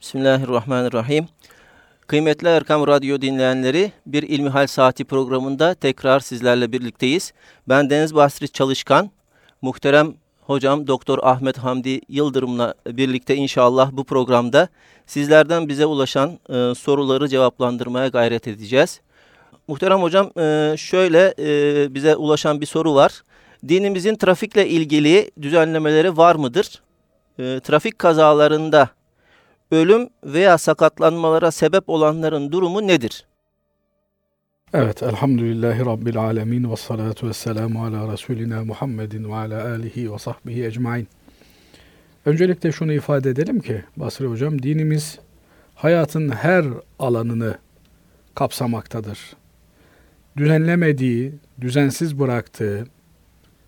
Bismillahirrahmanirrahim. Kıymetli Erkam Radyo dinleyenleri, bir İlmihal Saati programında tekrar sizlerle birlikteyiz. Ben Deniz Basri Çalışkan, muhterem hocam Doktor Ahmet Hamdi Yıldırım'la birlikte inşallah bu programda sizlerden bize ulaşan e, soruları cevaplandırmaya gayret edeceğiz. Muhterem hocam e, şöyle e, bize ulaşan bir soru var. Dinimizin trafikle ilgili düzenlemeleri var mıdır? E, trafik kazalarında ölüm veya sakatlanmalara sebep olanların durumu nedir? Evet, elhamdülillahi rabbil alemin ve salatu ve selamu ala Resulina Muhammedin ve ala alihi ve sahbihi ecmain. Öncelikle şunu ifade edelim ki Basri Hocam, dinimiz hayatın her alanını kapsamaktadır. Düzenlemediği, düzensiz bıraktığı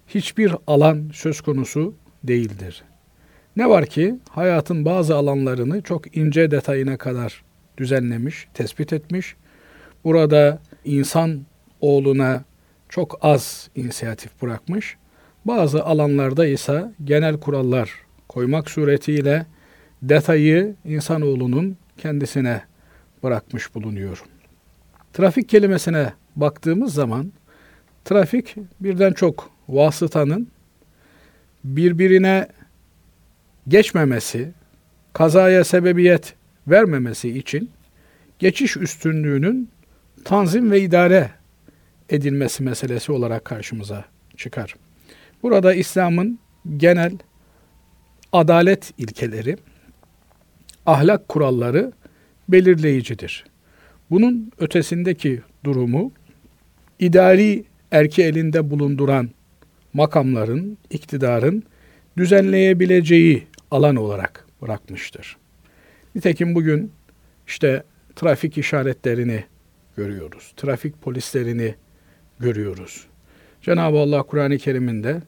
hiçbir alan söz konusu değildir. Ne var ki hayatın bazı alanlarını çok ince detayına kadar düzenlemiş, tespit etmiş. Burada insan oğluna çok az inisiyatif bırakmış. Bazı alanlarda ise genel kurallar koymak suretiyle detayı insanoğlunun kendisine bırakmış bulunuyor. Trafik kelimesine baktığımız zaman trafik birden çok vasıtanın birbirine geçmemesi, kazaya sebebiyet vermemesi için geçiş üstünlüğünün tanzim ve idare edilmesi meselesi olarak karşımıza çıkar. Burada İslam'ın genel adalet ilkeleri, ahlak kuralları belirleyicidir. Bunun ötesindeki durumu idari erki elinde bulunduran makamların, iktidarın düzenleyebileceği alan olarak bırakmıştır. Nitekim bugün işte trafik işaretlerini görüyoruz. Trafik polislerini görüyoruz. Cenab-ı Allah Kur'an-ı Kerim'inde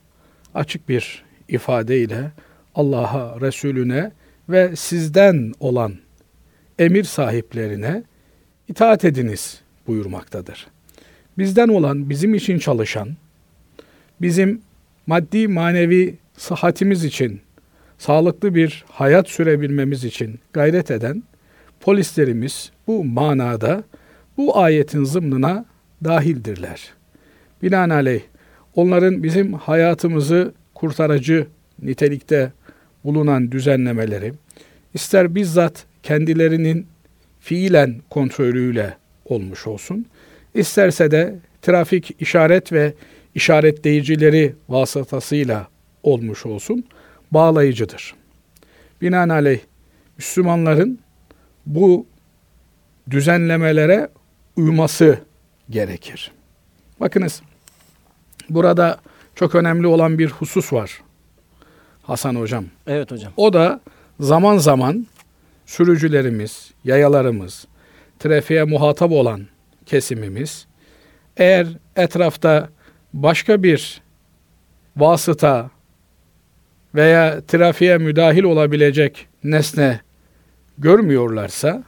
açık bir ifadeyle Allah'a, Resulüne ve sizden olan emir sahiplerine itaat ediniz buyurmaktadır. Bizden olan, bizim için çalışan, bizim maddi manevi sıhhatimiz için, sağlıklı bir hayat sürebilmemiz için gayret eden polislerimiz bu manada bu ayetin zımnına dahildirler. Binaenaleyh onların bizim hayatımızı kurtarıcı nitelikte bulunan düzenlemeleri ister bizzat kendilerinin fiilen kontrolüyle olmuş olsun, isterse de trafik işaret ve işaretleyicileri vasıtasıyla olmuş olsun bağlayıcıdır. Binaenaleyh Müslümanların bu düzenlemelere uyması gerekir. Bakınız burada çok önemli olan bir husus var Hasan hocam. Evet hocam. O da zaman zaman sürücülerimiz, yayalarımız, trafiğe muhatap olan kesimimiz eğer etrafta başka bir vasıta veya trafiğe müdahil olabilecek nesne görmüyorlarsa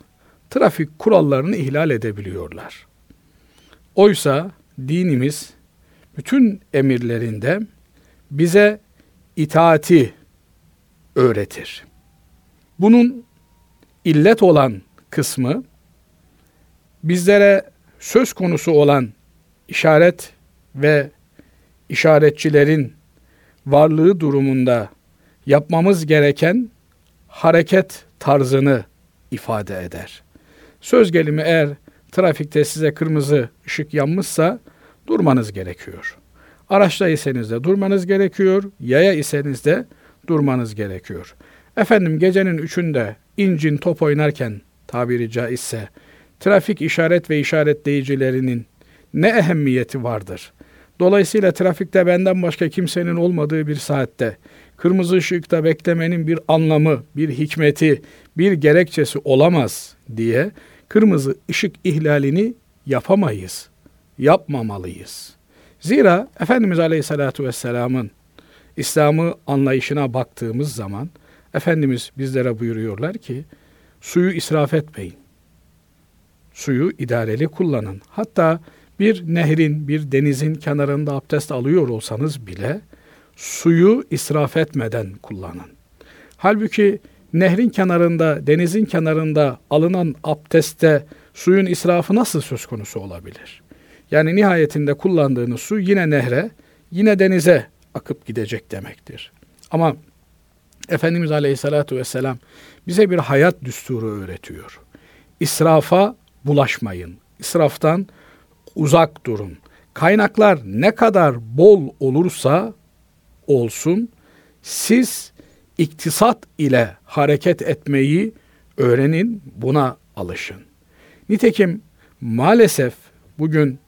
trafik kurallarını ihlal edebiliyorlar. Oysa dinimiz bütün emirlerinde bize itaati öğretir. Bunun illet olan kısmı bizlere söz konusu olan işaret ve işaretçilerin varlığı durumunda yapmamız gereken hareket tarzını ifade eder. Söz gelimi eğer trafikte size kırmızı ışık yanmışsa durmanız gerekiyor. Araçta iseniz de durmanız gerekiyor. Yaya iseniz de durmanız gerekiyor. Efendim gecenin üçünde incin top oynarken tabiri caizse trafik işaret ve işaretleyicilerinin ne ehemmiyeti vardır? Dolayısıyla trafikte benden başka kimsenin olmadığı bir saatte kırmızı ışıkta beklemenin bir anlamı, bir hikmeti, bir gerekçesi olamaz diye kırmızı ışık ihlalini yapamayız. Yapmamalıyız. Zira Efendimiz Aleyhisselatü Vesselam'ın İslam'ı anlayışına baktığımız zaman Efendimiz bizlere buyuruyorlar ki suyu israf etmeyin. Suyu idareli kullanın. Hatta bir nehrin, bir denizin kenarında abdest alıyor olsanız bile suyu israf etmeden kullanın. Halbuki nehrin kenarında, denizin kenarında alınan abdestte suyun israfı nasıl söz konusu olabilir? Yani nihayetinde kullandığınız su yine nehre, yine denize akıp gidecek demektir. Ama Efendimiz Aleyhisselatü Vesselam bize bir hayat düsturu öğretiyor. İsrafa bulaşmayın. İsraftan uzak durun. Kaynaklar ne kadar bol olursa olsun siz iktisat ile hareket etmeyi öğrenin, buna alışın. Nitekim maalesef bugün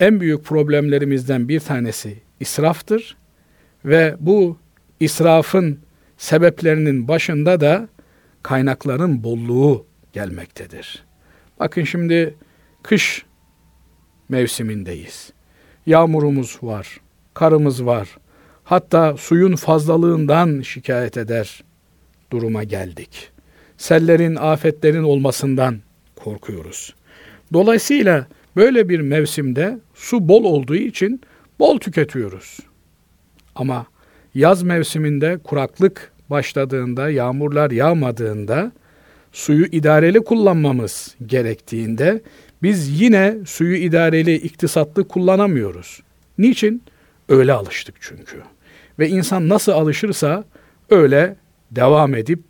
en büyük problemlerimizden bir tanesi israftır ve bu israfın sebeplerinin başında da kaynakların bolluğu gelmektedir. Bakın şimdi kış mevsimindeyiz. Yağmurumuz var, karımız var. Hatta suyun fazlalığından şikayet eder duruma geldik. Sellerin, afetlerin olmasından korkuyoruz. Dolayısıyla böyle bir mevsimde su bol olduğu için bol tüketiyoruz. Ama yaz mevsiminde kuraklık başladığında, yağmurlar yağmadığında, suyu idareli kullanmamız gerektiğinde biz yine suyu idareli, iktisatlı kullanamıyoruz. Niçin? Öyle alıştık çünkü. Ve insan nasıl alışırsa öyle devam edip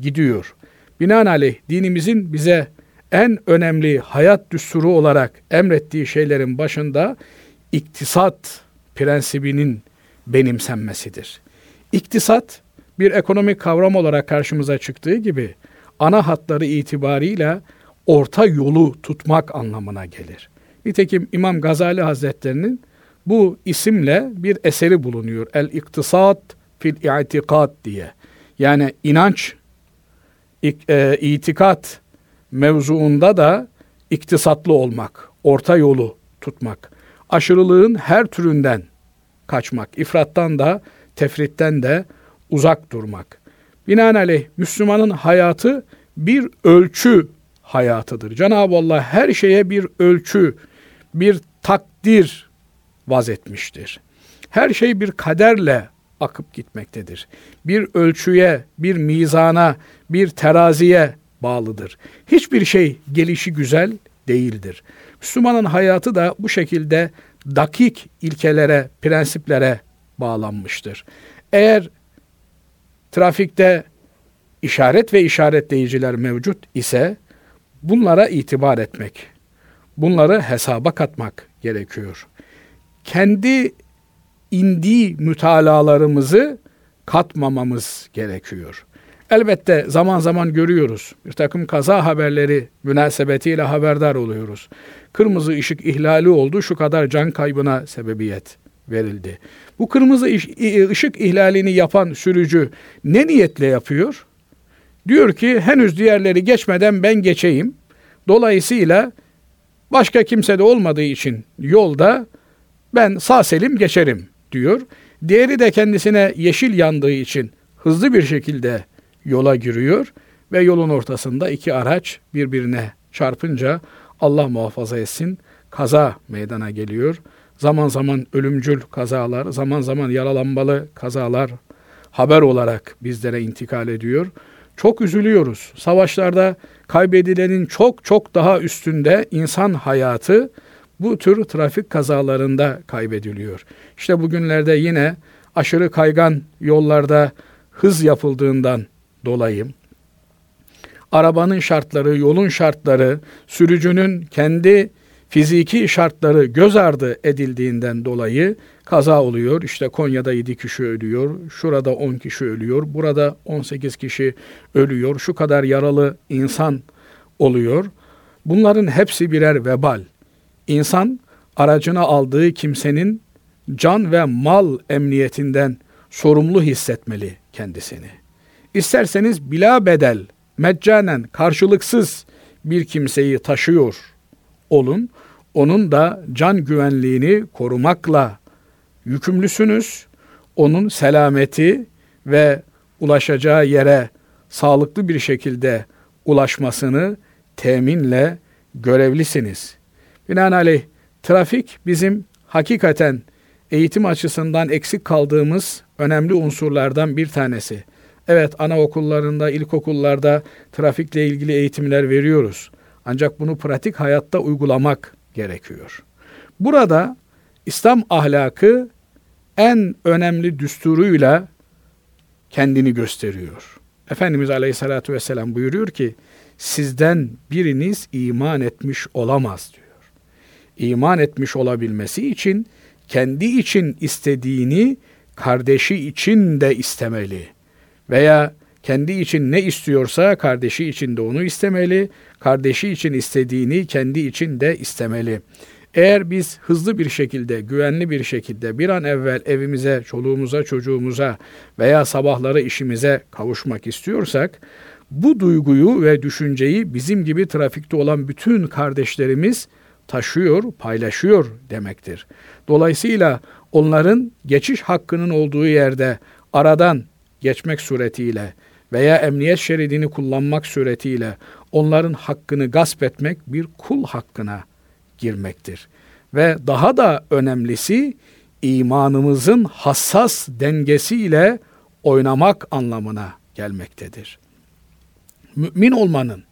gidiyor. Binaenaleyh dinimizin bize en önemli hayat düsturu olarak emrettiği şeylerin başında iktisat prensibinin benimsenmesidir. İktisat bir ekonomik kavram olarak karşımıza çıktığı gibi ana hatları itibariyle orta yolu tutmak anlamına gelir. Nitekim İmam Gazali Hazretlerinin bu isimle bir eseri bulunuyor. El İktisat fil İtikad diye. Yani inanç, e, itikat mevzuunda da iktisatlı olmak, orta yolu tutmak, aşırılığın her türünden kaçmak, ifrattan da tefritten de uzak durmak. Binaenaleyh Müslümanın hayatı bir ölçü hayatıdır. Cenab-ı Allah her şeye bir ölçü, bir takdir vaz etmiştir. Her şey bir kaderle akıp gitmektedir. Bir ölçüye, bir mizana, bir teraziye bağlıdır. Hiçbir şey gelişi güzel değildir. Müslümanın hayatı da bu şekilde dakik ilkelere, prensiplere bağlanmıştır. Eğer trafikte işaret ve işaretleyiciler mevcut ise bunlara itibar etmek, bunları hesaba katmak gerekiyor. Kendi indiği mütalalarımızı katmamamız gerekiyor. Elbette zaman zaman görüyoruz. Bir takım kaza haberleri münasebetiyle haberdar oluyoruz. Kırmızı ışık ihlali oldu, şu kadar can kaybına sebebiyet verildi. Bu kırmızı ışık ihlalini yapan sürücü ne niyetle yapıyor? Diyor ki henüz diğerleri geçmeden ben geçeyim. Dolayısıyla başka kimse de olmadığı için yolda ben sağ selim geçerim diyor. Diğeri de kendisine yeşil yandığı için hızlı bir şekilde yola giriyor ve yolun ortasında iki araç birbirine çarpınca Allah muhafaza etsin kaza meydana geliyor. Zaman zaman ölümcül kazalar, zaman zaman yaralanmalı kazalar haber olarak bizlere intikal ediyor. Çok üzülüyoruz. Savaşlarda kaybedilenin çok çok daha üstünde insan hayatı bu tür trafik kazalarında kaybediliyor. İşte bugünlerde yine aşırı kaygan yollarda hız yapıldığından dolayı arabanın şartları, yolun şartları, sürücünün kendi fiziki şartları göz ardı edildiğinden dolayı kaza oluyor. İşte Konya'da 7 kişi ölüyor, şurada 10 kişi ölüyor, burada 18 kişi ölüyor, şu kadar yaralı insan oluyor. Bunların hepsi birer vebal. İnsan aracına aldığı kimsenin can ve mal emniyetinden sorumlu hissetmeli kendisini. İsterseniz bila bedel, meccanen, karşılıksız bir kimseyi taşıyor olun. Onun da can güvenliğini korumakla yükümlüsünüz. Onun selameti ve ulaşacağı yere sağlıklı bir şekilde ulaşmasını teminle görevlisiniz. Binaenaleyh trafik bizim hakikaten eğitim açısından eksik kaldığımız önemli unsurlardan bir tanesi. Evet anaokullarında, ilkokullarda trafikle ilgili eğitimler veriyoruz. Ancak bunu pratik hayatta uygulamak gerekiyor. Burada İslam ahlakı en önemli düsturuyla kendini gösteriyor. Efendimiz Aleyhisselatü Vesselam buyuruyor ki sizden biriniz iman etmiş olamaz diyor. İman etmiş olabilmesi için kendi için istediğini kardeşi için de istemeli. Veya kendi için ne istiyorsa kardeşi için de onu istemeli. Kardeşi için istediğini kendi için de istemeli. Eğer biz hızlı bir şekilde, güvenli bir şekilde bir an evvel evimize, çoluğumuza, çocuğumuza veya sabahları işimize kavuşmak istiyorsak, bu duyguyu ve düşünceyi bizim gibi trafikte olan bütün kardeşlerimiz taşıyor, paylaşıyor demektir. Dolayısıyla onların geçiş hakkının olduğu yerde aradan geçmek suretiyle veya emniyet şeridini kullanmak suretiyle onların hakkını gasp etmek bir kul hakkına girmektir. Ve daha da önemlisi imanımızın hassas dengesiyle oynamak anlamına gelmektedir. Mümin olmanın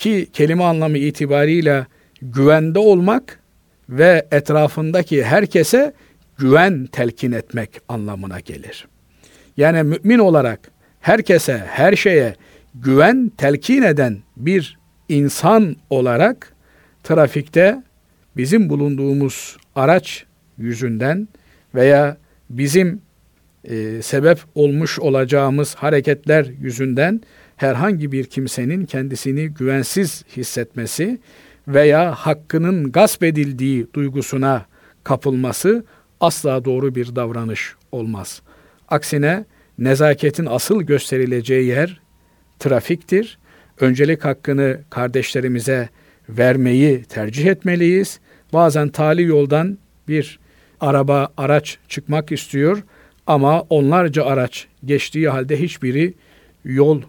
ki kelime anlamı itibariyle güvende olmak ve etrafındaki herkese güven telkin etmek anlamına gelir. Yani mümin olarak herkese, her şeye güven telkin eden bir insan olarak trafikte bizim bulunduğumuz araç yüzünden veya bizim e, sebep olmuş olacağımız hareketler yüzünden herhangi bir kimsenin kendisini güvensiz hissetmesi veya hakkının gasp edildiği duygusuna kapılması asla doğru bir davranış olmaz. Aksine nezaketin asıl gösterileceği yer trafiktir. Öncelik hakkını kardeşlerimize vermeyi tercih etmeliyiz. Bazen tali yoldan bir araba, araç çıkmak istiyor ama onlarca araç geçtiği halde hiçbiri yol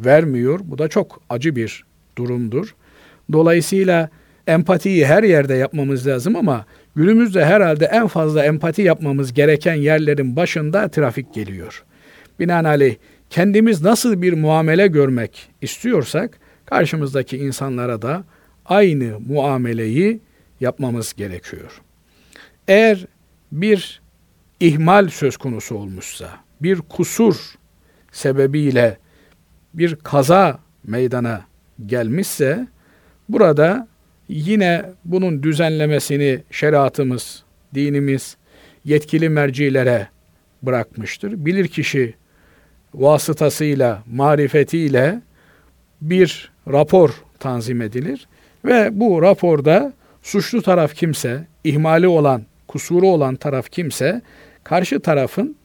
vermiyor. Bu da çok acı bir durumdur. Dolayısıyla empatiyi her yerde yapmamız lazım ama günümüzde herhalde en fazla empati yapmamız gereken yerlerin başında trafik geliyor. Binaenaleyh kendimiz nasıl bir muamele görmek istiyorsak karşımızdaki insanlara da aynı muameleyi yapmamız gerekiyor. Eğer bir ihmal söz konusu olmuşsa, bir kusur sebebiyle bir kaza meydana gelmişse burada yine bunun düzenlemesini şeriatımız, dinimiz yetkili mercilere bırakmıştır. Bilir kişi vasıtasıyla, marifetiyle bir rapor tanzim edilir ve bu raporda suçlu taraf kimse, ihmali olan, kusuru olan taraf kimse karşı tarafın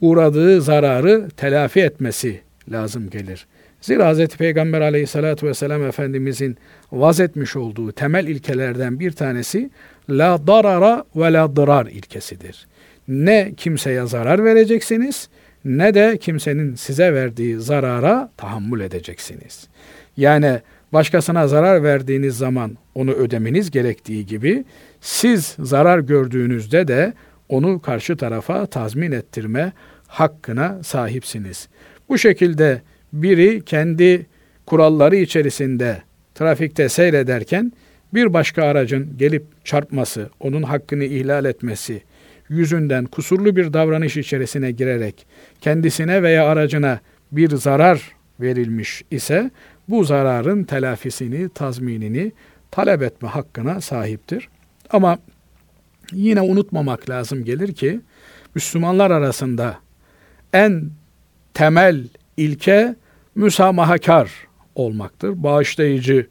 uğradığı zararı telafi etmesi lazım gelir. Zira Hz. Peygamber aleyhissalatü vesselam Efendimizin vaz etmiş olduğu temel ilkelerden bir tanesi la darara ve la dırar ilkesidir. Ne kimseye zarar vereceksiniz ne de kimsenin size verdiği zarara tahammül edeceksiniz. Yani başkasına zarar verdiğiniz zaman onu ödemeniz gerektiği gibi siz zarar gördüğünüzde de onu karşı tarafa tazmin ettirme hakkına sahipsiniz. Bu şekilde biri kendi kuralları içerisinde trafikte seyrederken bir başka aracın gelip çarpması, onun hakkını ihlal etmesi yüzünden kusurlu bir davranış içerisine girerek kendisine veya aracına bir zarar verilmiş ise bu zararın telafisini, tazminini talep etme hakkına sahiptir. Ama yine unutmamak lazım gelir ki Müslümanlar arasında en temel ilke müsamahakar olmaktır, bağışlayıcı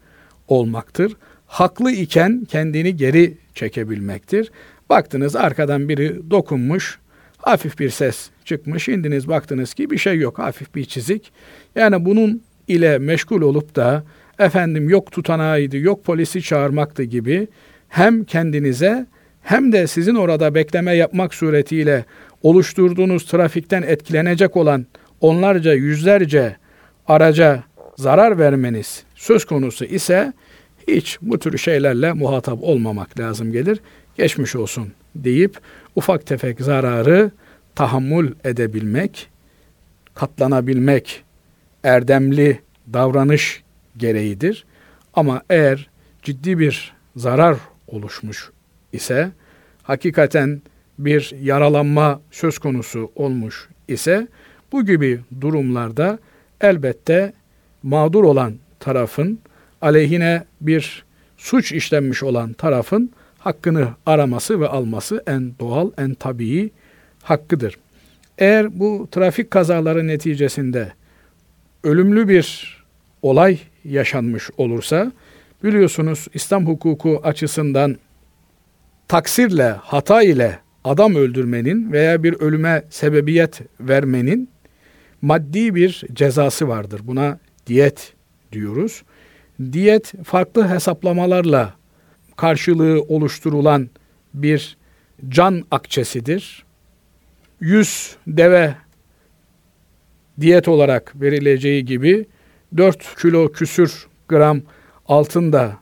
olmaktır. Haklı iken kendini geri çekebilmektir. Baktınız arkadan biri dokunmuş, hafif bir ses çıkmış, indiniz baktınız ki bir şey yok, hafif bir çizik. Yani bunun ile meşgul olup da efendim yok tutanağıydı, yok polisi çağırmaktı gibi hem kendinize hem de sizin orada bekleme yapmak suretiyle oluşturduğunuz trafikten etkilenecek olan onlarca yüzlerce araca zarar vermeniz söz konusu ise hiç bu tür şeylerle muhatap olmamak lazım gelir. Geçmiş olsun deyip ufak tefek zararı tahammül edebilmek, katlanabilmek erdemli davranış gereğidir. Ama eğer ciddi bir zarar oluşmuş ise, hakikaten bir yaralanma söz konusu olmuş ise, bu gibi durumlarda elbette mağdur olan tarafın, aleyhine bir suç işlenmiş olan tarafın hakkını araması ve alması en doğal, en tabii hakkıdır. Eğer bu trafik kazaları neticesinde ölümlü bir olay yaşanmış olursa biliyorsunuz İslam hukuku açısından taksirle, hata ile adam öldürmenin veya bir ölüme sebebiyet vermenin maddi bir cezası vardır. Buna diyet diyoruz. Diyet farklı hesaplamalarla karşılığı oluşturulan bir can akçesidir. 100 deve diyet olarak verileceği gibi 4 kilo küsür gram altın da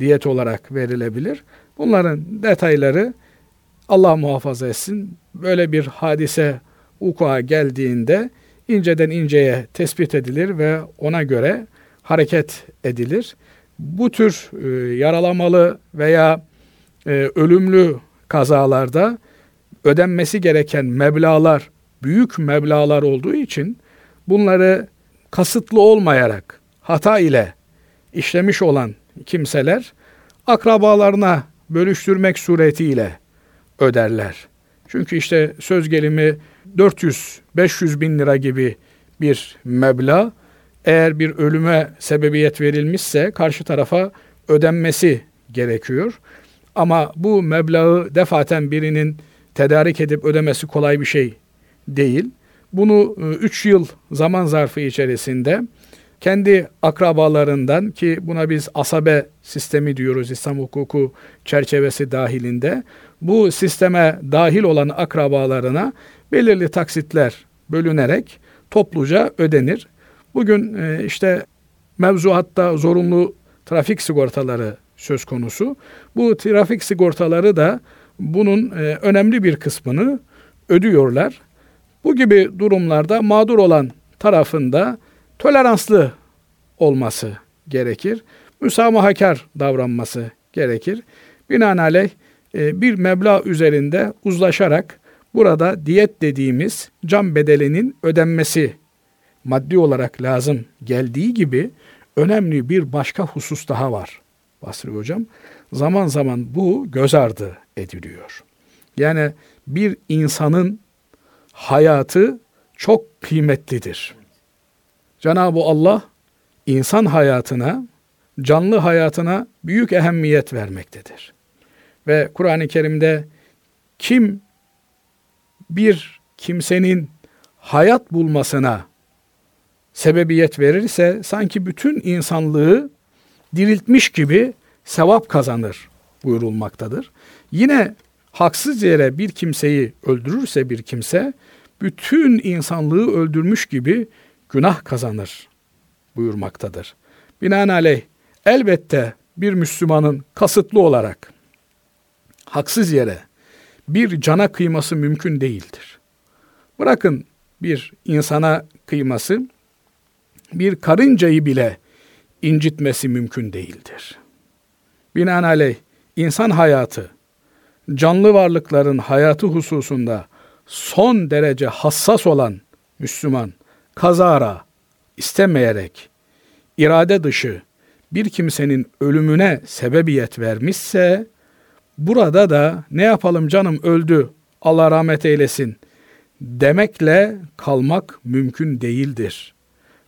diyet olarak verilebilir. Bunların detayları Allah muhafaza etsin böyle bir hadise ukua geldiğinde inceden inceye tespit edilir ve ona göre hareket edilir. Bu tür e, yaralamalı veya e, ölümlü kazalarda ödenmesi gereken meblalar büyük meblalar olduğu için bunları kasıtlı olmayarak hata ile işlemiş olan kimseler akrabalarına bölüştürmek suretiyle öderler. Çünkü işte söz gelimi 400-500 bin lira gibi bir meblağ eğer bir ölüme sebebiyet verilmişse karşı tarafa ödenmesi gerekiyor. Ama bu meblağı defaten birinin tedarik edip ödemesi kolay bir şey değil. Bunu 3 e, yıl zaman zarfı içerisinde kendi akrabalarından ki buna biz asabe sistemi diyoruz İslam hukuku çerçevesi dahilinde bu sisteme dahil olan akrabalarına belirli taksitler bölünerek topluca ödenir. Bugün e, işte mevzuatta zorunlu trafik sigortaları söz konusu. Bu trafik sigortaları da bunun e, önemli bir kısmını ödüyorlar. Bu gibi durumlarda mağdur olan tarafında toleranslı olması gerekir. Müsamahakar davranması gerekir. Binaenaleyh bir meblağ üzerinde uzlaşarak burada diyet dediğimiz can bedelinin ödenmesi maddi olarak lazım geldiği gibi önemli bir başka husus daha var Basri Hocam. Zaman zaman bu göz ardı ediliyor. Yani bir insanın hayatı çok kıymetlidir. Cenab-ı Allah insan hayatına, canlı hayatına büyük ehemmiyet vermektedir. Ve Kur'an-ı Kerim'de kim bir kimsenin hayat bulmasına sebebiyet verirse sanki bütün insanlığı diriltmiş gibi sevap kazanır buyurulmaktadır. Yine haksız yere bir kimseyi öldürürse bir kimse bütün insanlığı öldürmüş gibi günah kazanır buyurmaktadır. Binaenaleyh elbette bir Müslümanın kasıtlı olarak haksız yere bir cana kıyması mümkün değildir. Bırakın bir insana kıyması, bir karıncayı bile incitmesi mümkün değildir. Binaenaleyh insan hayatı, canlı varlıkların hayatı hususunda son derece hassas olan Müslüman, kazara, istemeyerek, irade dışı bir kimsenin ölümüne sebebiyet vermişse, burada da ne yapalım canım öldü, Allah rahmet eylesin demekle kalmak mümkün değildir.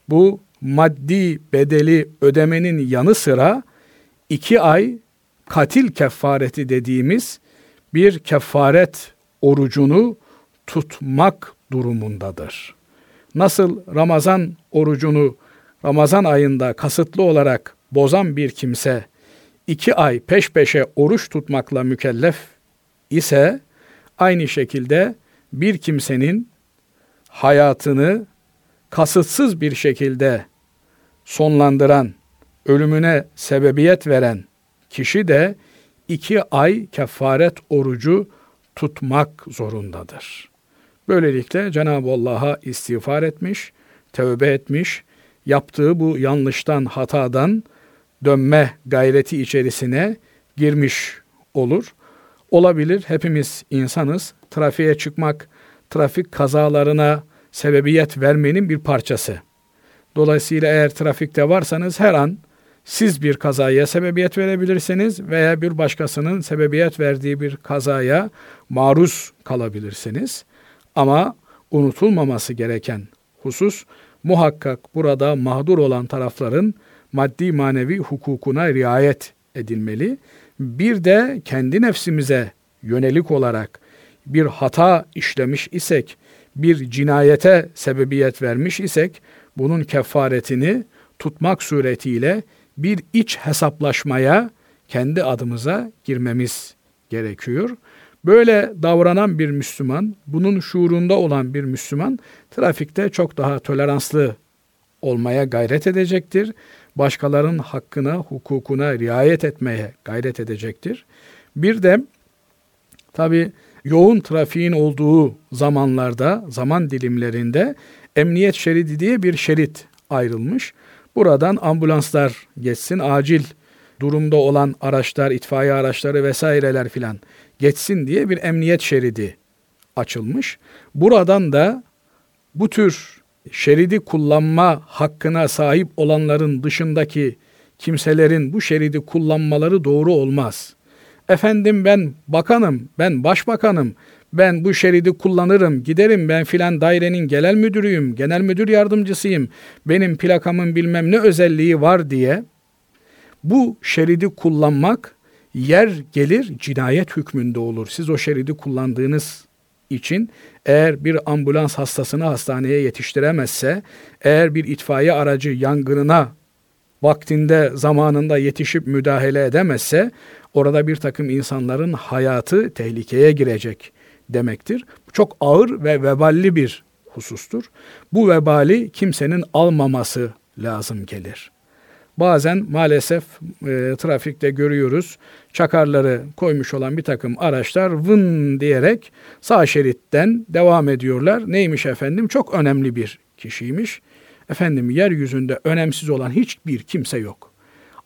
Bu maddi bedeli ödemenin yanı sıra iki ay katil kefareti dediğimiz bir kefaret orucunu tutmak durumundadır. Nasıl Ramazan orucunu Ramazan ayında kasıtlı olarak bozan bir kimse iki ay peş peşe oruç tutmakla mükellef ise aynı şekilde bir kimsenin hayatını kasıtsız bir şekilde sonlandıran, ölümüne sebebiyet veren kişi de iki ay kefaret orucu tutmak zorundadır. Böylelikle Cenab-ı Allah'a istiğfar etmiş, tövbe etmiş, yaptığı bu yanlıştan, hatadan dönme gayreti içerisine girmiş olur. Olabilir hepimiz insanız. Trafiğe çıkmak, trafik kazalarına sebebiyet vermenin bir parçası. Dolayısıyla eğer trafikte varsanız her an siz bir kazaya sebebiyet verebilirsiniz veya bir başkasının sebebiyet verdiği bir kazaya maruz kalabilirsiniz. Ama unutulmaması gereken husus muhakkak burada mağdur olan tarafların maddi manevi hukukuna riayet edilmeli. Bir de kendi nefsimize yönelik olarak bir hata işlemiş isek, bir cinayete sebebiyet vermiş isek bunun kefaretini tutmak suretiyle bir iç hesaplaşmaya kendi adımıza girmemiz gerekiyor. Böyle davranan bir Müslüman, bunun şuurunda olan bir Müslüman trafikte çok daha toleranslı olmaya gayret edecektir. Başkalarının hakkına, hukukuna riayet etmeye gayret edecektir. Bir de tabi yoğun trafiğin olduğu zamanlarda, zaman dilimlerinde emniyet şeridi diye bir şerit ayrılmış. Buradan ambulanslar geçsin, acil durumda olan araçlar, itfaiye araçları vesaireler filan geçsin diye bir emniyet şeridi açılmış. Buradan da bu tür şeridi kullanma hakkına sahip olanların dışındaki kimselerin bu şeridi kullanmaları doğru olmaz. Efendim ben bakanım, ben başbakanım, ben bu şeridi kullanırım, giderim ben filan dairenin genel müdürüyüm, genel müdür yardımcısıyım, benim plakamın bilmem ne özelliği var diye bu şeridi kullanmak yer gelir cinayet hükmünde olur. Siz o şeridi kullandığınız için eğer bir ambulans hastasını hastaneye yetiştiremezse, eğer bir itfaiye aracı yangınına vaktinde zamanında yetişip müdahale edemezse orada bir takım insanların hayatı tehlikeye girecek demektir. Çok ağır ve veballi bir husustur. Bu vebali kimsenin almaması lazım gelir. Bazen maalesef e, trafikte görüyoruz çakarları koymuş olan bir takım araçlar vın diyerek sağ şeritten devam ediyorlar. Neymiş efendim? Çok önemli bir kişiymiş. Efendim yeryüzünde önemsiz olan hiçbir kimse yok.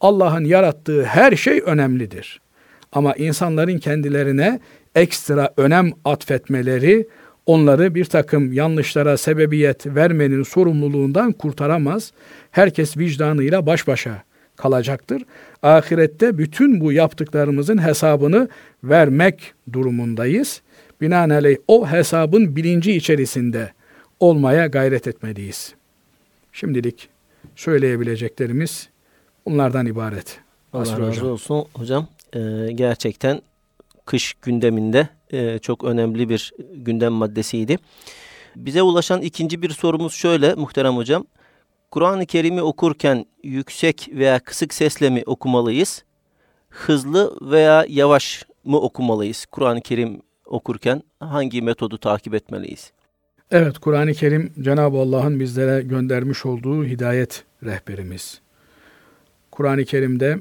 Allah'ın yarattığı her şey önemlidir. Ama insanların kendilerine ekstra önem atfetmeleri onları bir takım yanlışlara sebebiyet vermenin sorumluluğundan kurtaramaz. Herkes vicdanıyla baş başa kalacaktır. Ahirette bütün bu yaptıklarımızın hesabını vermek durumundayız. Binaenaleyh o hesabın bilinci içerisinde olmaya gayret etmeliyiz. Şimdilik söyleyebileceklerimiz bunlardan ibaret. Allah razı olsun hocam. Ee, gerçekten kış gündeminde e, çok önemli bir gündem maddesiydi. Bize ulaşan ikinci bir sorumuz şöyle muhterem hocam. Kur'an-ı Kerim'i okurken yüksek veya kısık sesle mi okumalıyız? Hızlı veya yavaş mı okumalıyız? Kur'an-ı Kerim okurken hangi metodu takip etmeliyiz? Evet, Kur'an-ı Kerim Cenab-ı Allah'ın bizlere göndermiş olduğu hidayet rehberimiz. Kur'an-ı Kerim'de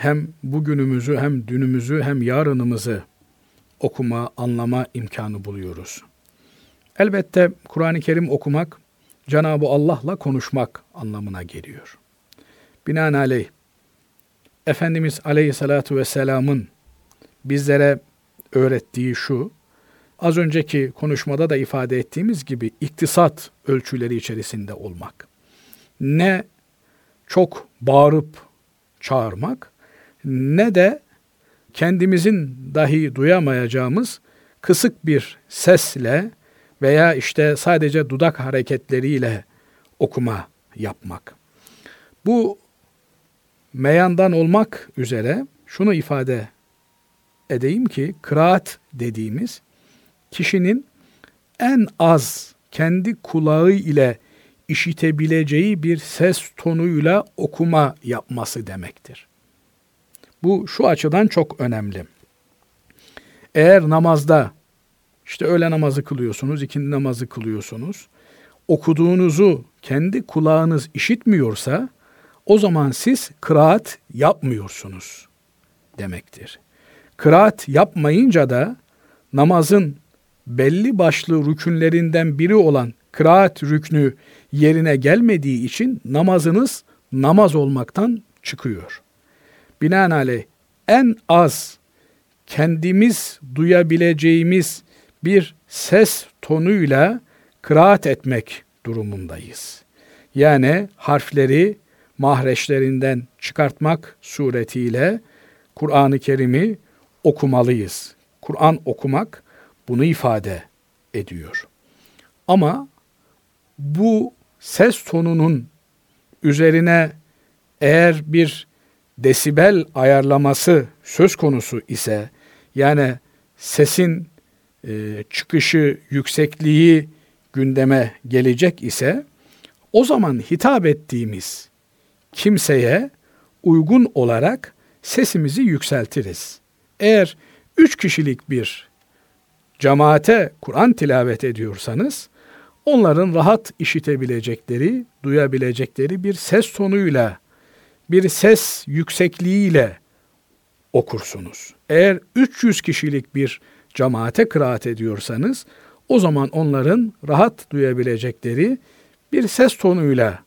hem bugünümüzü hem dünümüzü hem yarınımızı okuma, anlama imkanı buluyoruz. Elbette Kur'an-ı Kerim okumak Cenab-ı Allah'la konuşmak anlamına geliyor. Binaenaleyh Efendimiz Aleyhisselatü Vesselam'ın bizlere öğrettiği şu, az önceki konuşmada da ifade ettiğimiz gibi iktisat ölçüleri içerisinde olmak. Ne çok bağırıp çağırmak ne de kendimizin dahi duyamayacağımız kısık bir sesle veya işte sadece dudak hareketleriyle okuma yapmak. Bu meyandan olmak üzere şunu ifade edeyim ki kıraat dediğimiz kişinin en az kendi kulağı ile işitebileceği bir ses tonuyla okuma yapması demektir. Bu şu açıdan çok önemli. Eğer namazda işte öğle namazı kılıyorsunuz, ikindi namazı kılıyorsunuz. Okuduğunuzu kendi kulağınız işitmiyorsa o zaman siz kıraat yapmıyorsunuz demektir. Kıraat yapmayınca da namazın belli başlı rükünlerinden biri olan kıraat rüknü yerine gelmediği için namazınız namaz olmaktan çıkıyor. Binaenaleyh en az kendimiz duyabileceğimiz bir ses tonuyla kıraat etmek durumundayız. Yani harfleri mahreçlerinden çıkartmak suretiyle Kur'an-ı Kerim'i okumalıyız. Kur'an okumak bunu ifade ediyor. Ama bu ses tonunun üzerine eğer bir desibel ayarlaması söz konusu ise yani sesin e, çıkışı, yüksekliği gündeme gelecek ise o zaman hitap ettiğimiz kimseye uygun olarak sesimizi yükseltiriz. Eğer üç kişilik bir cemaate Kur'an tilavet ediyorsanız onların rahat işitebilecekleri, duyabilecekleri bir ses tonuyla, bir ses yüksekliğiyle okursunuz. Eğer 300 kişilik bir cemaate kıraat ediyorsanız o zaman onların rahat duyabilecekleri bir ses tonuyla,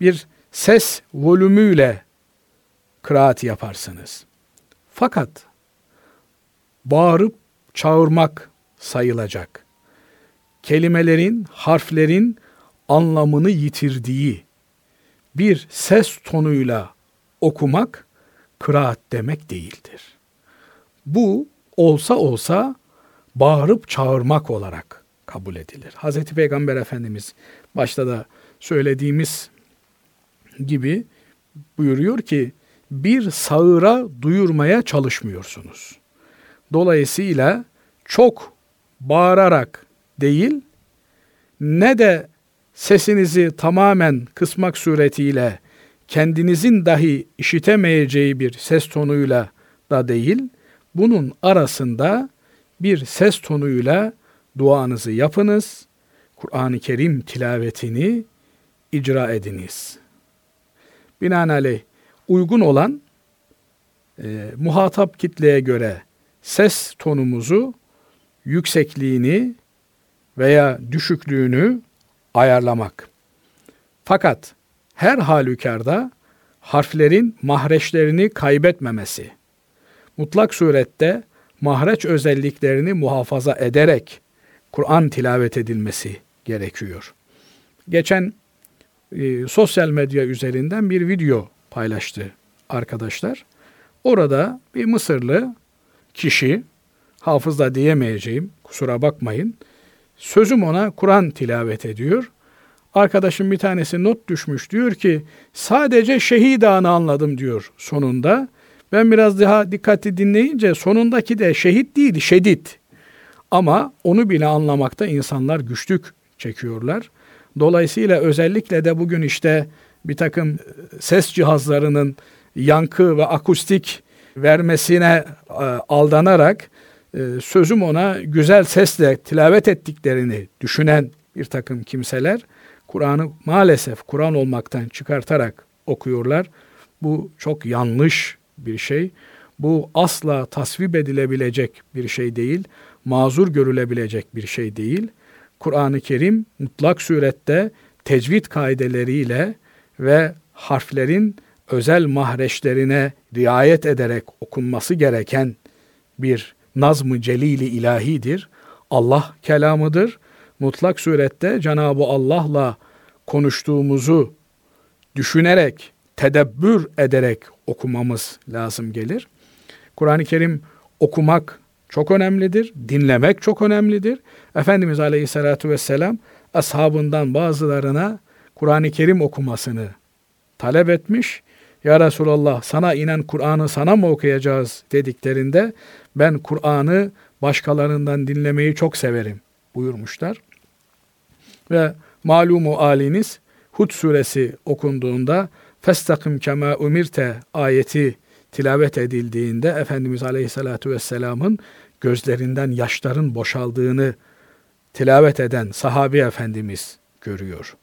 bir ses volümüyle kıraat yaparsınız. Fakat bağırıp çağırmak sayılacak. Kelimelerin, harflerin anlamını yitirdiği bir ses tonuyla okumak kıraat demek değildir. Bu olsa olsa bağırıp çağırmak olarak kabul edilir. Hz. Peygamber Efendimiz başta da söylediğimiz gibi buyuruyor ki bir sağıra duyurmaya çalışmıyorsunuz. Dolayısıyla çok bağırarak değil ne de sesinizi tamamen kısmak suretiyle kendinizin dahi işitemeyeceği bir ses tonuyla da değil, bunun arasında bir ses tonuyla duanızı yapınız, Kur'an-ı Kerim tilavetini icra ediniz. Binaenaleyh uygun olan e, muhatap kitleye göre ses tonumuzu, yüksekliğini veya düşüklüğünü ayarlamak. Fakat her halükarda harflerin mahreçlerini kaybetmemesi, mutlak surette mahreç özelliklerini muhafaza ederek Kur'an tilavet edilmesi gerekiyor. Geçen e, sosyal medya üzerinden bir video paylaştı arkadaşlar. Orada bir Mısırlı kişi, hafızda diyemeyeceğim, kusura bakmayın, sözüm ona Kur'an tilavet ediyor. Arkadaşım bir tanesi not düşmüş diyor ki sadece şehit anı anladım diyor sonunda. Ben biraz daha dikkatli dinleyince sonundaki de şehit değil şedid. Ama onu bile anlamakta insanlar güçlük çekiyorlar. Dolayısıyla özellikle de bugün işte bir takım ses cihazlarının yankı ve akustik vermesine e, aldanarak e, sözüm ona güzel sesle tilavet ettiklerini düşünen bir takım kimseler Kur'an'ı maalesef Kur'an olmaktan çıkartarak okuyorlar. Bu çok yanlış bir şey. Bu asla tasvip edilebilecek bir şey değil. Mazur görülebilecek bir şey değil. Kur'an-ı Kerim mutlak surette tecvid kaideleriyle ve harflerin özel mahreçlerine riayet ederek okunması gereken bir nazm-ı celili ilahidir. Allah kelamıdır. Mutlak surette Cenab-ı Allah'la konuştuğumuzu düşünerek, tedebbür ederek okumamız lazım gelir. Kur'an-ı Kerim okumak çok önemlidir, dinlemek çok önemlidir. Efendimiz Aleyhisselatü Vesselam ashabından bazılarına Kur'an-ı Kerim okumasını talep etmiş. Ya Resulallah sana inen Kur'an'ı sana mı okuyacağız dediklerinde ben Kur'an'ı başkalarından dinlemeyi çok severim buyurmuşlar. Ve malumu aliniz Hud suresi okunduğunda Festakim kema umirte ayeti tilavet edildiğinde Efendimiz Aleyhisselatü Vesselam'ın gözlerinden yaşların boşaldığını tilavet eden sahabi efendimiz görüyor.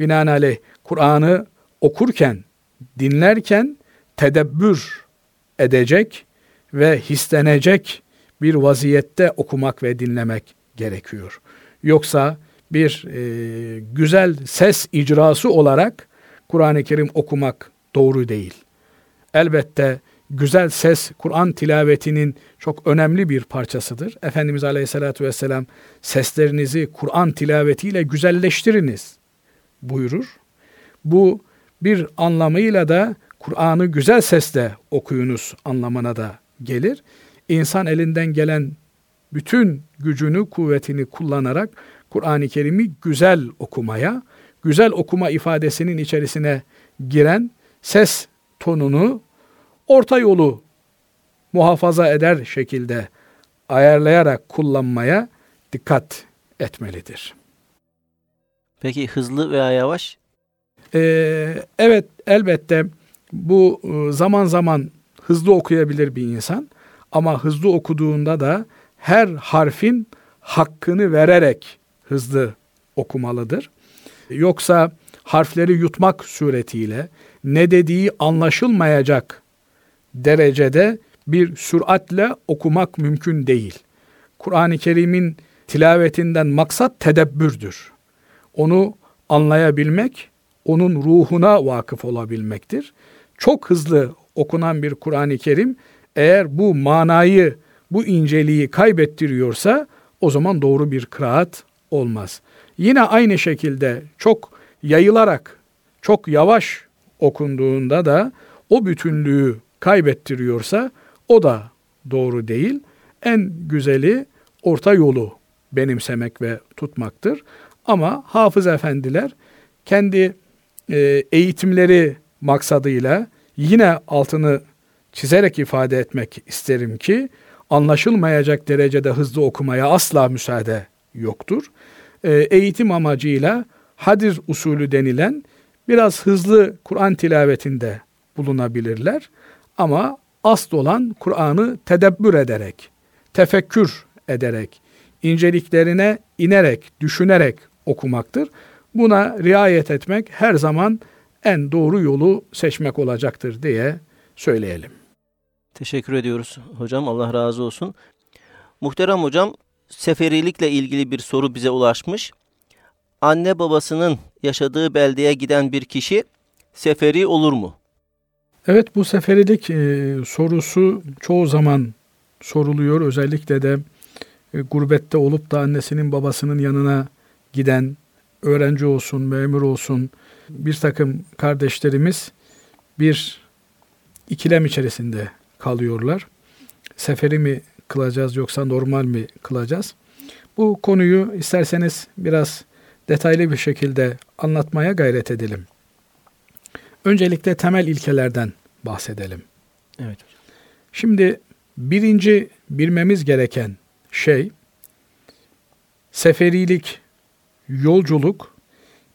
Binaenaleyh Kur'an'ı okurken, dinlerken tedebbür edecek ve hislenecek bir vaziyette okumak ve dinlemek gerekiyor. Yoksa bir e, güzel ses icrası olarak Kur'an-ı Kerim okumak doğru değil. Elbette güzel ses Kur'an tilavetinin çok önemli bir parçasıdır. Efendimiz Aleyhisselatü Vesselam seslerinizi Kur'an tilavetiyle güzelleştiriniz buyurur. Bu bir anlamıyla da Kur'an'ı güzel sesle okuyunuz anlamına da gelir. İnsan elinden gelen bütün gücünü, kuvvetini kullanarak Kur'an-ı Kerim'i güzel okumaya, güzel okuma ifadesinin içerisine giren ses tonunu orta yolu muhafaza eder şekilde ayarlayarak kullanmaya dikkat etmelidir. Peki hızlı veya yavaş? Ee, evet elbette bu e, zaman zaman hızlı okuyabilir bir insan ama hızlı okuduğunda da her harfin hakkını vererek hızlı okumalıdır. Yoksa harfleri yutmak suretiyle ne dediği anlaşılmayacak derecede bir süratle okumak mümkün değil. Kur'an-ı Kerim'in tilavetinden maksat tedebbürdür. Onu anlayabilmek, onun ruhuna vakıf olabilmektir. Çok hızlı okunan bir Kur'an-ı Kerim eğer bu manayı, bu inceliği kaybettiriyorsa o zaman doğru bir kıraat olmaz. Yine aynı şekilde çok yayılarak, çok yavaş okunduğunda da o bütünlüğü kaybettiriyorsa o da doğru değil. En güzeli orta yolu benimsemek ve tutmaktır. Ama hafız efendiler kendi e, eğitimleri maksadıyla yine altını çizerek ifade etmek isterim ki anlaşılmayacak derecede hızlı okumaya asla müsaade yoktur. E, eğitim amacıyla hadir usulü denilen biraz hızlı Kur'an tilavetinde bulunabilirler. Ama asıl olan Kur'an'ı tedebbür ederek, tefekkür ederek, inceliklerine inerek, düşünerek okumaktır. Buna riayet etmek her zaman en doğru yolu seçmek olacaktır diye söyleyelim. Teşekkür ediyoruz hocam. Allah razı olsun. Muhterem hocam, seferilikle ilgili bir soru bize ulaşmış. Anne babasının yaşadığı beldeye giden bir kişi seferi olur mu? Evet bu seferilik e, sorusu çoğu zaman soruluyor. Özellikle de e, gurbette olup da annesinin babasının yanına giden öğrenci olsun, memur olsun bir takım kardeşlerimiz bir ikilem içerisinde kalıyorlar. Seferi mi kılacağız yoksa normal mi kılacağız? Bu konuyu isterseniz biraz detaylı bir şekilde anlatmaya gayret edelim. Öncelikle temel ilkelerden bahsedelim. Evet. Şimdi birinci bilmemiz gereken şey seferilik, yolculuk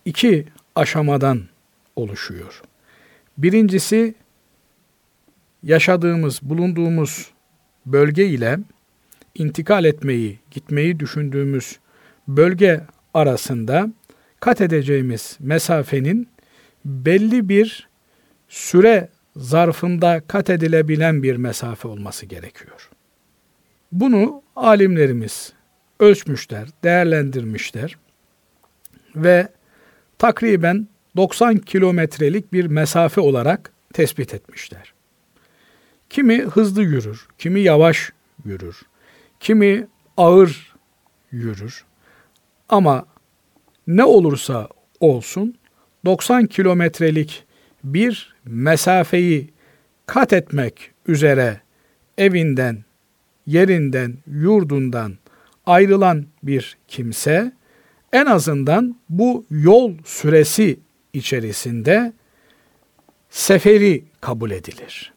iki aşamadan oluşuyor. Birincisi yaşadığımız, bulunduğumuz bölge ile intikal etmeyi, gitmeyi düşündüğümüz bölge arasında kat edeceğimiz mesafenin belli bir süre zarfında kat edilebilen bir mesafe olması gerekiyor. Bunu alimlerimiz ölçmüşler, değerlendirmişler ve takriben 90 kilometrelik bir mesafe olarak tespit etmişler. Kimi hızlı yürür, kimi yavaş yürür, kimi ağır yürür. Ama ne olursa olsun 90 kilometrelik bir mesafeyi kat etmek üzere evinden, yerinden, yurdundan ayrılan bir kimse en azından bu yol süresi içerisinde seferi kabul edilir.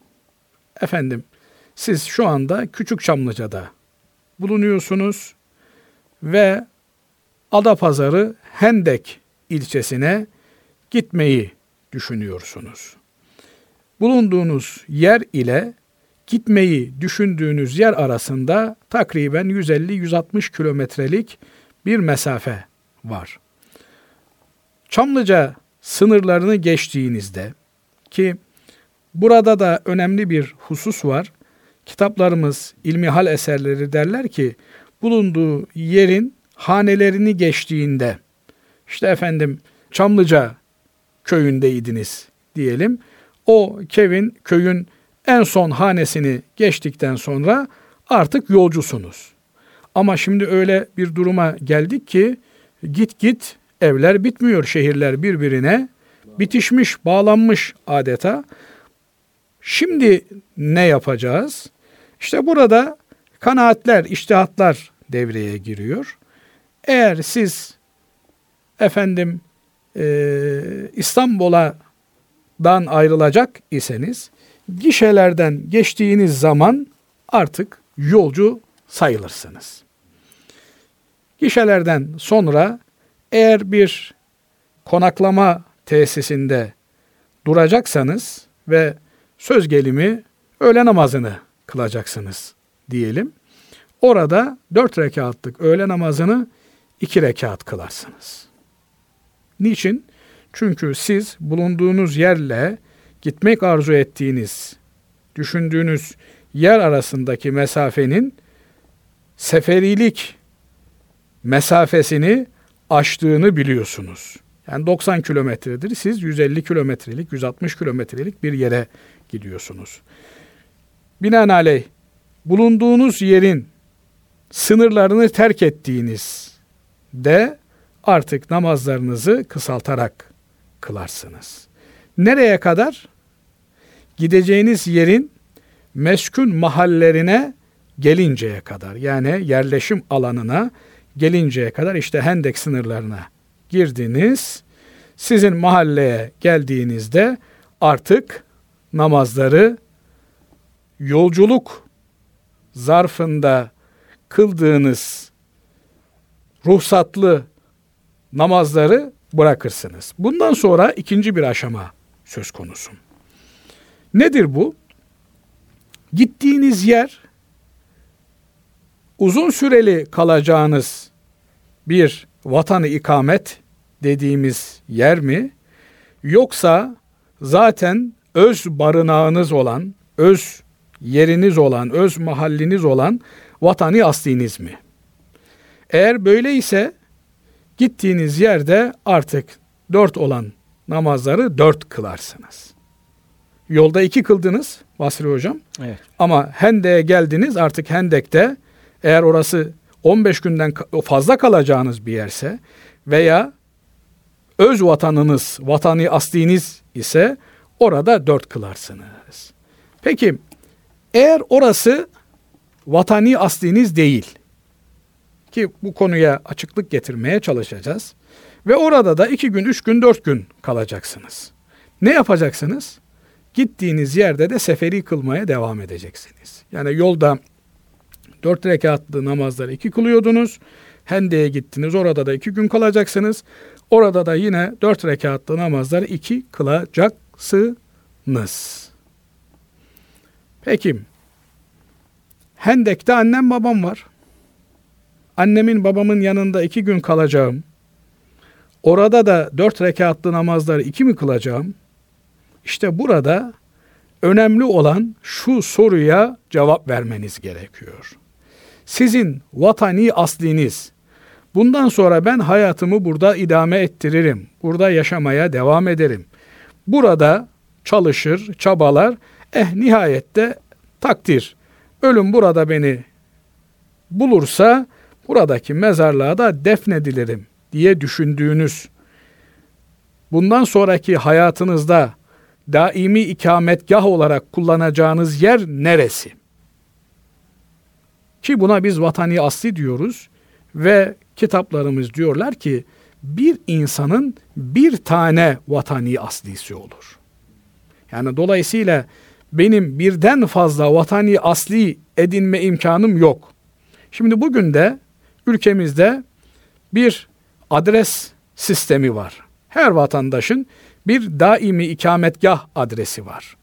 Efendim siz şu anda Küçük Çamlıca'da bulunuyorsunuz ve Adapazarı Hendek ilçesine gitmeyi düşünüyorsunuz. Bulunduğunuz yer ile gitmeyi düşündüğünüz yer arasında takriben 150-160 kilometrelik bir mesafe var. Çamlıca sınırlarını geçtiğinizde ki burada da önemli bir husus var. Kitaplarımız, ilmihal eserleri derler ki bulunduğu yerin hanelerini geçtiğinde işte efendim Çamlıca köyündeydiniz diyelim. O kevin köyün en son hanesini geçtikten sonra artık yolcusunuz. Ama şimdi öyle bir duruma geldik ki git git evler bitmiyor, şehirler birbirine bitişmiş, bağlanmış adeta. Şimdi ne yapacağız? İşte burada kanaatler, iştihatlar devreye giriyor. Eğer siz efendim e, İstanbul'dan ayrılacak iseniz gişelerden geçtiğiniz zaman artık yolcu sayılırsınız. Gişelerden sonra eğer bir konaklama tesisinde duracaksanız ve söz gelimi öğle namazını kılacaksınız diyelim. Orada dört rekatlık öğle namazını iki rekat kılarsınız. Niçin? Çünkü siz bulunduğunuz yerle gitmek arzu ettiğiniz, düşündüğünüz yer arasındaki mesafenin seferilik mesafesini aştığını biliyorsunuz. Yani 90 kilometredir. Siz 150 kilometrelik, 160 kilometrelik bir yere gidiyorsunuz. Binaenaleyh bulunduğunuz yerin sınırlarını terk ettiğiniz de artık namazlarınızı kısaltarak kılarsınız. Nereye kadar? Gideceğiniz yerin meskun mahallerine gelinceye kadar yani yerleşim alanına gelinceye kadar işte Hendek sınırlarına girdiniz. Sizin mahalleye geldiğinizde artık namazları yolculuk zarfında kıldığınız ruhsatlı namazları bırakırsınız. Bundan sonra ikinci bir aşama söz konusu. Nedir bu? Gittiğiniz yer uzun süreli kalacağınız bir vatanı ikamet dediğimiz yer mi? Yoksa zaten öz barınağınız olan, öz yeriniz olan, öz mahalliniz olan vatanı asliniz mi? Eğer böyle ise gittiğiniz yerde artık dört olan namazları dört kılarsınız. Yolda iki kıldınız Basri Hocam. Evet. Ama Hendek'e geldiniz artık Hendek'te eğer orası 15 günden fazla kalacağınız bir yerse veya öz vatanınız, vatanı asliniz ise orada dört kılarsınız. Peki eğer orası vatani asliniz değil ki bu konuya açıklık getirmeye çalışacağız ve orada da iki gün, üç gün, dört gün kalacaksınız. Ne yapacaksınız? Gittiğiniz yerde de seferi kılmaya devam edeceksiniz. Yani yolda dört rekatlı namazları iki kılıyordunuz. Hende'ye gittiniz orada da iki gün kalacaksınız. Orada da yine dört rekatlı namazları iki kılacaksınız. Peki. Hendek'te annem babam var. Annemin babamın yanında iki gün kalacağım. Orada da dört rekatlı namazları iki mi kılacağım? İşte burada önemli olan şu soruya cevap vermeniz gerekiyor. Sizin vatani asliniz, bundan sonra ben hayatımı burada idame ettiririm, burada yaşamaya devam ederim. Burada çalışır, çabalar, eh nihayette takdir. Ölüm burada beni bulursa buradaki mezarlığa da defnedilirim diye düşündüğünüz bundan sonraki hayatınızda daimi ikametgah olarak kullanacağınız yer neresi? Ki buna biz vatani asli diyoruz ve kitaplarımız diyorlar ki bir insanın bir tane vatani aslisi olur. Yani dolayısıyla benim birden fazla vatani asli edinme imkanım yok. Şimdi bugün de ülkemizde bir adres sistemi var. Her vatandaşın bir daimi ikametgah adresi var.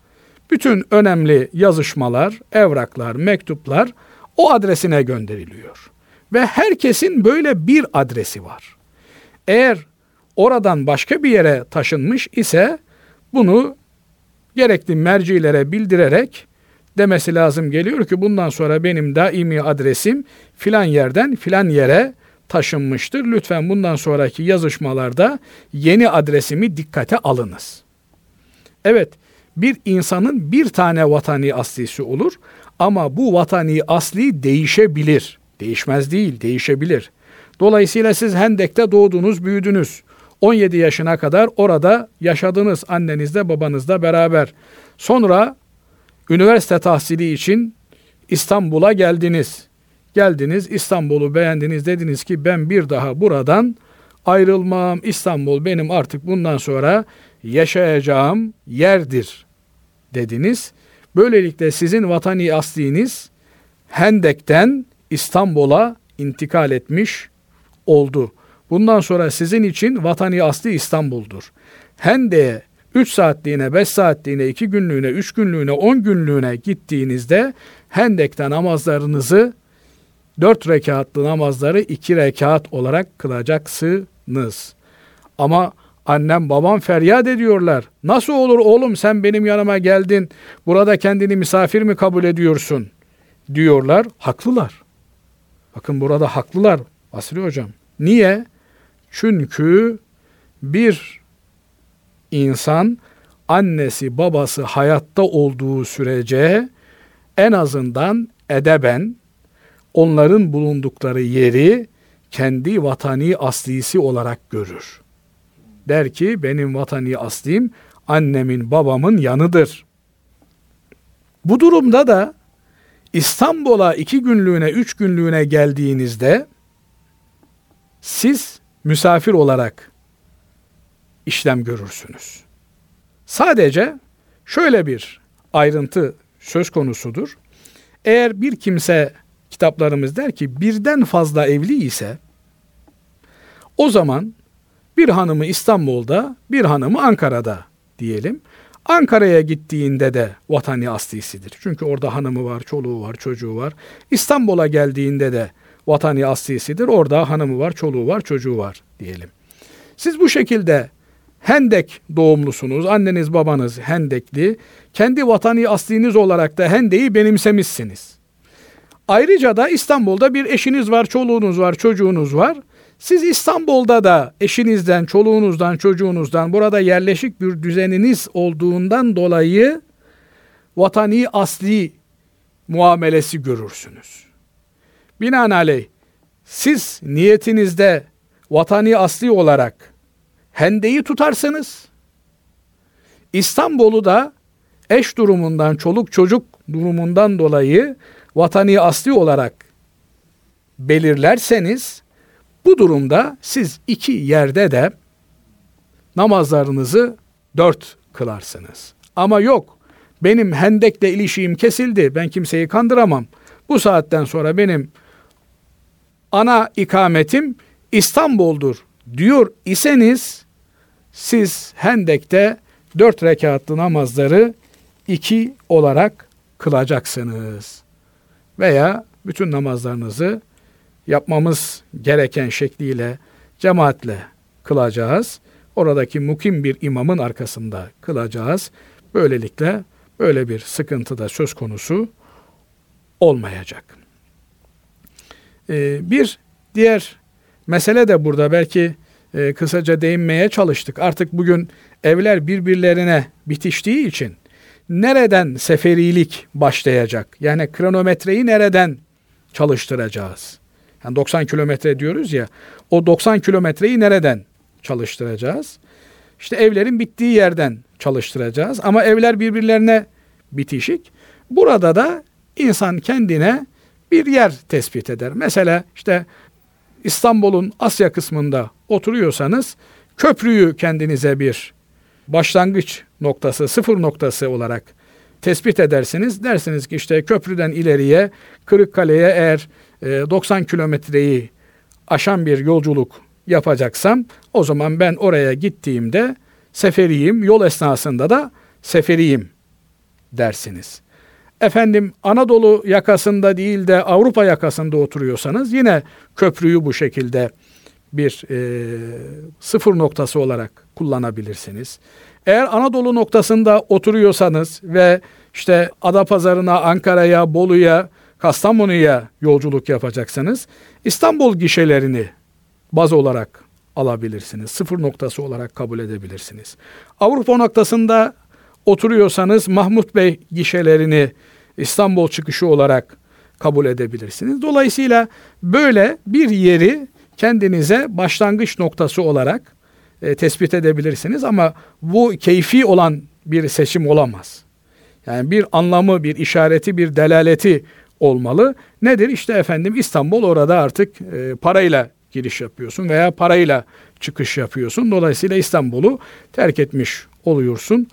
Bütün önemli yazışmalar, evraklar, mektuplar o adresine gönderiliyor. Ve herkesin böyle bir adresi var. Eğer oradan başka bir yere taşınmış ise bunu gerekli mercilere bildirerek demesi lazım geliyor ki bundan sonra benim daimi adresim filan yerden filan yere taşınmıştır. Lütfen bundan sonraki yazışmalarda yeni adresimi dikkate alınız. Evet, bir insanın bir tane vatani aslisi olur ama bu vatani asli değişebilir. Değişmez değil, değişebilir. Dolayısıyla siz Hendek'te doğdunuz, büyüdünüz. 17 yaşına kadar orada yaşadınız annenizle babanızla beraber. Sonra üniversite tahsili için İstanbul'a geldiniz. Geldiniz İstanbul'u beğendiniz dediniz ki ben bir daha buradan ayrılmam. İstanbul benim artık bundan sonra yaşayacağım yerdir dediniz. Böylelikle sizin vatani asliniz Hendek'ten İstanbul'a intikal etmiş oldu. Bundan sonra sizin için vatani asli İstanbul'dur. Hendek'e 3 saatliğine, 5 saatliğine, 2 günlüğüne, 3 günlüğüne, 10 günlüğüne gittiğinizde Hendek'te namazlarınızı 4 rekatlı namazları 2 rekat olarak kılacaksınız. Ama annem babam feryat ediyorlar. Nasıl olur oğlum sen benim yanıma geldin. Burada kendini misafir mi kabul ediyorsun? Diyorlar. Haklılar. Bakın burada haklılar Basri hocam. Niye? Çünkü bir insan annesi babası hayatta olduğu sürece en azından edeben onların bulundukları yeri kendi vatani aslisi olarak görür. Der ki benim vatani aslim annemin babamın yanıdır. Bu durumda da İstanbul'a iki günlüğüne, üç günlüğüne geldiğinizde siz misafir olarak işlem görürsünüz. Sadece şöyle bir ayrıntı söz konusudur. Eğer bir kimse kitaplarımız der ki birden fazla evli ise o zaman bir hanımı İstanbul'da, bir hanımı Ankara'da diyelim. Ankara'ya gittiğinde de vatani aslisidir. Çünkü orada hanımı var, çoluğu var, çocuğu var. İstanbul'a geldiğinde de vatani aslisidir. Orada hanımı var, çoluğu var, çocuğu var diyelim. Siz bu şekilde Hendek doğumlusunuz. Anneniz babanız Hendekli. Kendi vatani asliniz olarak da Hendek'i benimsemişsiniz. Ayrıca da İstanbul'da bir eşiniz var, çoluğunuz var, çocuğunuz var. Siz İstanbul'da da eşinizden, çoluğunuzdan, çocuğunuzdan burada yerleşik bir düzeniniz olduğundan dolayı vatani asli muamelesi görürsünüz. Binaenaleyh siz niyetinizde vatani asli olarak hendeyi tutarsınız. İstanbul'u da eş durumundan, çoluk çocuk durumundan dolayı vatani asli olarak belirlerseniz bu durumda siz iki yerde de namazlarınızı dört kılarsınız. Ama yok benim hendekle ilişiğim kesildi ben kimseyi kandıramam. Bu saatten sonra benim ana ikametim İstanbul'dur diyor iseniz siz Hendek'te dört rekatlı namazları iki olarak kılacaksınız. Veya bütün namazlarınızı yapmamız gereken şekliyle cemaatle kılacağız. Oradaki mukim bir imamın arkasında kılacağız. Böylelikle böyle bir sıkıntı da söz konusu olmayacak. Ee, bir diğer mesele de burada belki e, kısaca değinmeye çalıştık. Artık bugün evler birbirlerine bitiştiği için nereden seferilik başlayacak? Yani kronometreyi nereden çalıştıracağız? Yani 90 kilometre diyoruz ya, o 90 kilometreyi nereden çalıştıracağız? İşte evlerin bittiği yerden çalıştıracağız. Ama evler birbirlerine bitişik. Burada da insan kendine bir yer tespit eder. Mesela işte İstanbul'un Asya kısmında oturuyorsanız köprüyü kendinize bir başlangıç noktası, sıfır noktası olarak tespit edersiniz. Dersiniz ki işte köprüden ileriye Kırıkkale'ye eğer 90 e, kilometreyi aşan bir yolculuk yapacaksam o zaman ben oraya gittiğimde seferiyim, yol esnasında da seferiyim dersiniz. Efendim Anadolu yakasında değil de Avrupa yakasında oturuyorsanız yine köprüyü bu şekilde bir e, sıfır noktası olarak kullanabilirsiniz. Eğer Anadolu noktasında oturuyorsanız ve işte Adapazarı'na, Ankara'ya, Bolu'ya, Kastamonu'ya yolculuk yapacaksanız İstanbul gişelerini baz olarak alabilirsiniz. Sıfır noktası olarak kabul edebilirsiniz. Avrupa noktasında oturuyorsanız Mahmut Bey gişelerini İstanbul çıkışı olarak kabul edebilirsiniz. Dolayısıyla böyle bir yeri kendinize başlangıç noktası olarak e, tespit edebilirsiniz ama bu keyfi olan bir seçim olamaz. Yani bir anlamı, bir işareti, bir delaleti olmalı. Nedir? İşte efendim İstanbul orada artık e, parayla giriş yapıyorsun veya parayla çıkış yapıyorsun. Dolayısıyla İstanbul'u terk etmiş oluyorsun.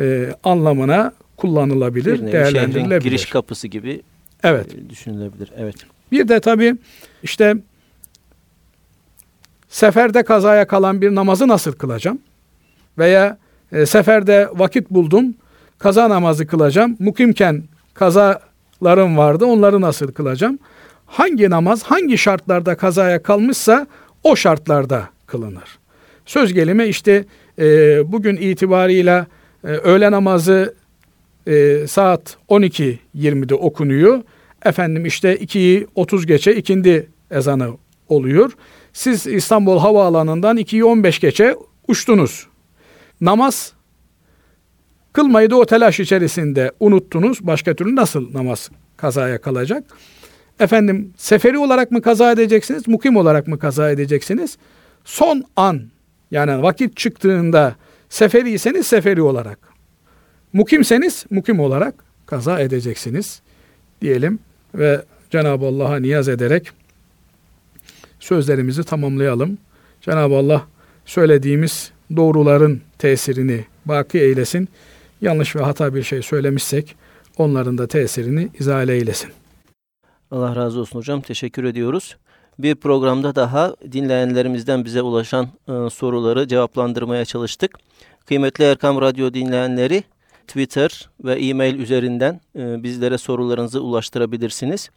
E, anlamına kullanılabilir, bir değerlendirilebilir. giriş kapısı gibi evet. E, düşünülebilir. Evet. Bir de tabii işte seferde kazaya kalan bir namazı nasıl kılacağım? Veya e, seferde vakit buldum, kaza namazı kılacağım. Mukimken kazalarım vardı, onları nasıl kılacağım? Hangi namaz hangi şartlarda kazaya kalmışsa o şartlarda kılınır. Söz gelimi işte e, bugün itibarıyla e, öğle namazı e, saat 12.20'de okunuyor. Efendim işte 2'yi 30 geçe ikindi ezanı oluyor. Siz İstanbul Havaalanı'ndan 2'yi 15 geçe uçtunuz. Namaz kılmayı da o telaş içerisinde unuttunuz. Başka türlü nasıl namaz kazaya kalacak? Efendim seferi olarak mı kaza edeceksiniz? Mukim olarak mı kaza edeceksiniz? Son an yani vakit çıktığında seferiyseniz seferi olarak. Mukimseniz mukim olarak kaza edeceksiniz diyelim ve Cenab-ı Allah'a niyaz ederek sözlerimizi tamamlayalım. Cenab-ı Allah söylediğimiz doğruların tesirini baki eylesin. Yanlış ve hata bir şey söylemişsek onların da tesirini izale eylesin. Allah razı olsun hocam. Teşekkür ediyoruz. Bir programda daha dinleyenlerimizden bize ulaşan e, soruları cevaplandırmaya çalıştık. Kıymetli Erkam Radyo dinleyenleri Twitter ve e-mail üzerinden e, bizlere sorularınızı ulaştırabilirsiniz.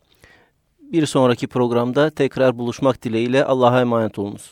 Bir sonraki programda tekrar buluşmak dileğiyle Allah'a emanet olunuz.